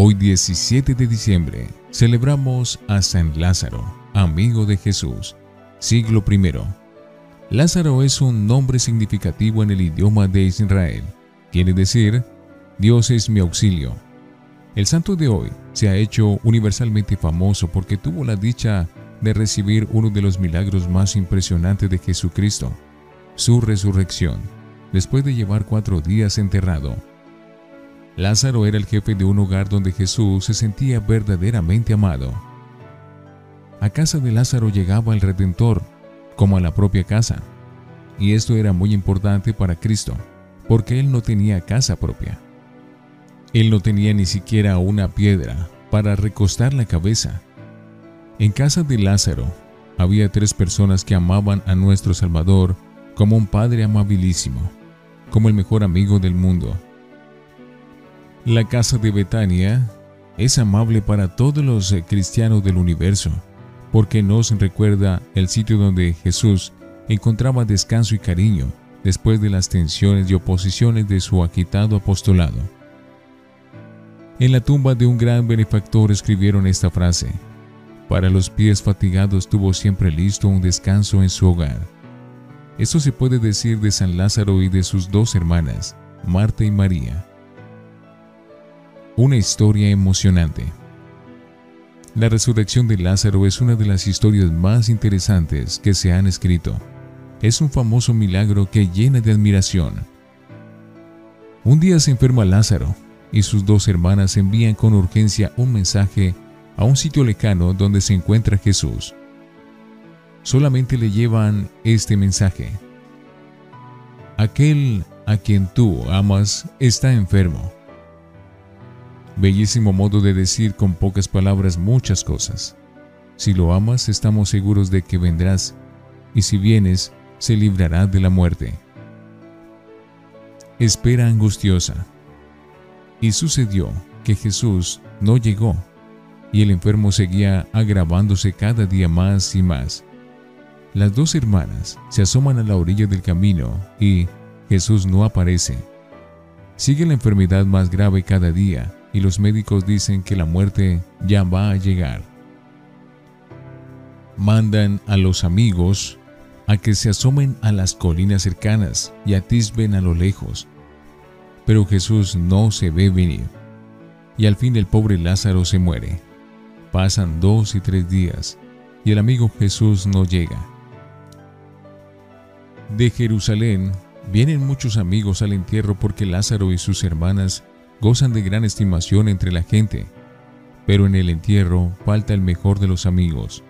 Hoy 17 de diciembre celebramos a San Lázaro, amigo de Jesús, siglo I. Lázaro es un nombre significativo en el idioma de Israel. Quiere decir, Dios es mi auxilio. El santo de hoy se ha hecho universalmente famoso porque tuvo la dicha de recibir uno de los milagros más impresionantes de Jesucristo, su resurrección, después de llevar cuatro días enterrado. Lázaro era el jefe de un hogar donde Jesús se sentía verdaderamente amado. A casa de Lázaro llegaba el Redentor, como a la propia casa, y esto era muy importante para Cristo, porque él no tenía casa propia. Él no tenía ni siquiera una piedra para recostar la cabeza. En casa de Lázaro había tres personas que amaban a nuestro Salvador como un Padre amabilísimo, como el mejor amigo del mundo la casa de Betania es amable para todos los cristianos del universo, porque nos recuerda el sitio donde Jesús encontraba descanso y cariño después de las tensiones y oposiciones de su agitado apostolado. En la tumba de un gran benefactor escribieron esta frase, para los pies fatigados tuvo siempre listo un descanso en su hogar. Esto se puede decir de San Lázaro y de sus dos hermanas, Marta y María una historia emocionante. La resurrección de Lázaro es una de las historias más interesantes que se han escrito. Es un famoso milagro que llena de admiración. Un día se enferma Lázaro y sus dos hermanas envían con urgencia un mensaje a un sitio lejano donde se encuentra Jesús. Solamente le llevan este mensaje. Aquel a quien tú amas está enfermo. Bellísimo modo de decir con pocas palabras muchas cosas. Si lo amas, estamos seguros de que vendrás, y si vienes, se librará de la muerte. Espera angustiosa. Y sucedió que Jesús no llegó, y el enfermo seguía agravándose cada día más y más. Las dos hermanas se asoman a la orilla del camino y Jesús no aparece. Sigue la enfermedad más grave cada día y los médicos dicen que la muerte ya va a llegar. Mandan a los amigos a que se asomen a las colinas cercanas y atisben a lo lejos. Pero Jesús no se ve venir. Y al fin el pobre Lázaro se muere. Pasan dos y tres días y el amigo Jesús no llega. De Jerusalén vienen muchos amigos al entierro porque Lázaro y sus hermanas gozan de gran estimación entre la gente, pero en el entierro falta el mejor de los amigos,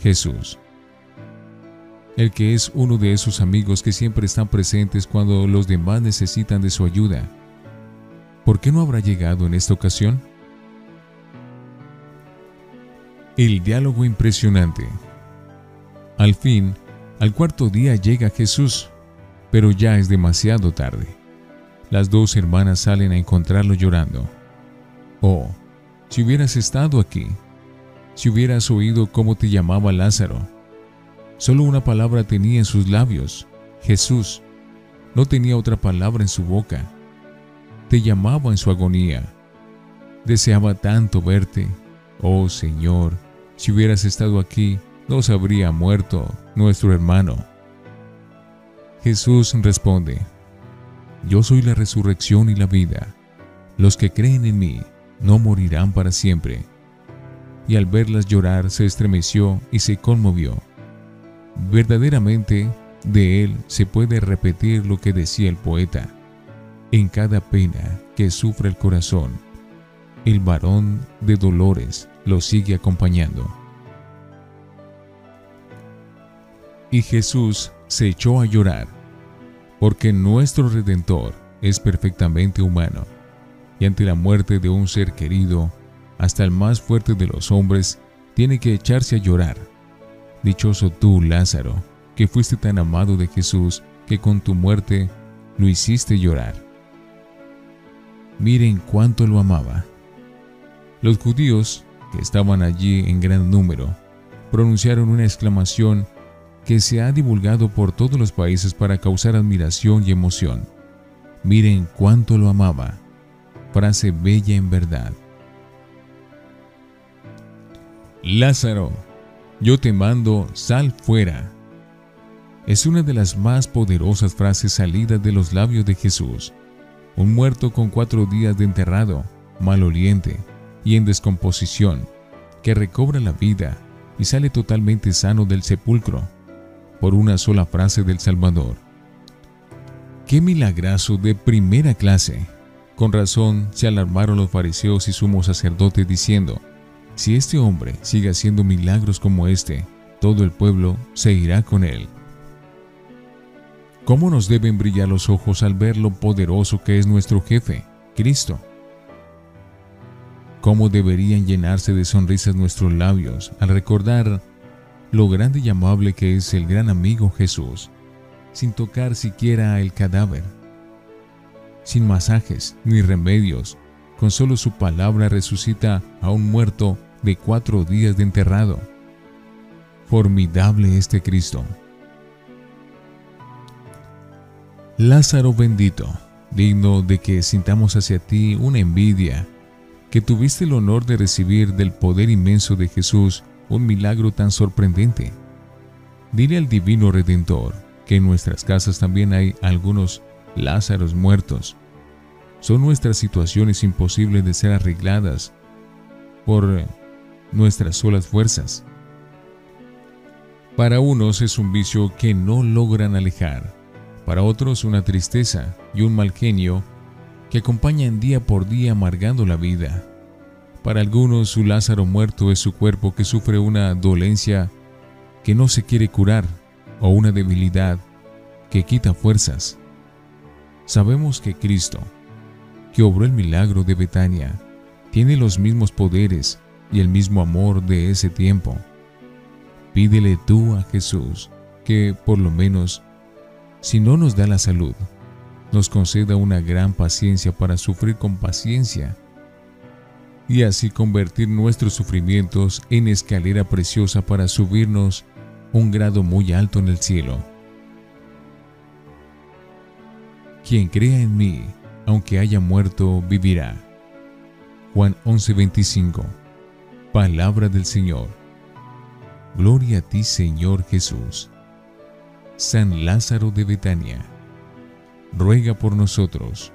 Jesús. El que es uno de esos amigos que siempre están presentes cuando los demás necesitan de su ayuda. ¿Por qué no habrá llegado en esta ocasión? El diálogo impresionante. Al fin, al cuarto día llega Jesús, pero ya es demasiado tarde. Las dos hermanas salen a encontrarlo llorando. Oh, si hubieras estado aquí, si hubieras oído cómo te llamaba Lázaro. Solo una palabra tenía en sus labios, Jesús. No tenía otra palabra en su boca. Te llamaba en su agonía. Deseaba tanto verte. Oh Señor, si hubieras estado aquí, no se habría muerto nuestro hermano. Jesús responde, yo soy la resurrección y la vida. Los que creen en mí no morirán para siempre. Y al verlas llorar se estremeció y se conmovió. Verdaderamente, de él se puede repetir lo que decía el poeta. En cada pena que sufre el corazón, el varón de dolores lo sigue acompañando. Y Jesús se echó a llorar porque nuestro Redentor es perfectamente humano, y ante la muerte de un ser querido, hasta el más fuerte de los hombres tiene que echarse a llorar. Dichoso tú, Lázaro, que fuiste tan amado de Jesús que con tu muerte lo hiciste llorar. Miren cuánto lo amaba. Los judíos, que estaban allí en gran número, pronunciaron una exclamación que se ha divulgado por todos los países para causar admiración y emoción. Miren cuánto lo amaba. Frase bella en verdad, Lázaro, yo te mando, sal fuera. Es una de las más poderosas frases salidas de los labios de Jesús. Un muerto con cuatro días de enterrado, maloliente y en descomposición, que recobra la vida y sale totalmente sano del sepulcro por una sola frase del Salvador. ¡Qué milagrazo de primera clase! Con razón se alarmaron los fariseos y sumos sacerdotes diciendo, si este hombre sigue haciendo milagros como este, todo el pueblo se irá con él. ¿Cómo nos deben brillar los ojos al ver lo poderoso que es nuestro jefe, Cristo? ¿Cómo deberían llenarse de sonrisas nuestros labios al recordar lo grande y amable que es el gran amigo Jesús, sin tocar siquiera el cadáver? Sin masajes ni remedios, con solo su palabra resucita a un muerto de cuatro días de enterrado. Formidable este Cristo. Lázaro bendito, digno de que sintamos hacia ti una envidia, que tuviste el honor de recibir del poder inmenso de Jesús un milagro tan sorprendente. Dile al divino Redentor que en nuestras casas también hay algunos Lázaros muertos. Son nuestras situaciones imposibles de ser arregladas por nuestras solas fuerzas. Para unos es un vicio que no logran alejar, para otros una tristeza y un mal genio que acompañan día por día amargando la vida. Para algunos su Lázaro muerto es su cuerpo que sufre una dolencia que no se quiere curar o una debilidad que quita fuerzas. Sabemos que Cristo, que obró el milagro de Betania, tiene los mismos poderes y el mismo amor de ese tiempo. Pídele tú a Jesús que, por lo menos, si no nos da la salud, nos conceda una gran paciencia para sufrir con paciencia y así convertir nuestros sufrimientos en escalera preciosa para subirnos un grado muy alto en el cielo. Quien crea en mí, aunque haya muerto, vivirá. Juan 11:25 Palabra del Señor. Gloria a ti, Señor Jesús. San Lázaro de Betania, ruega por nosotros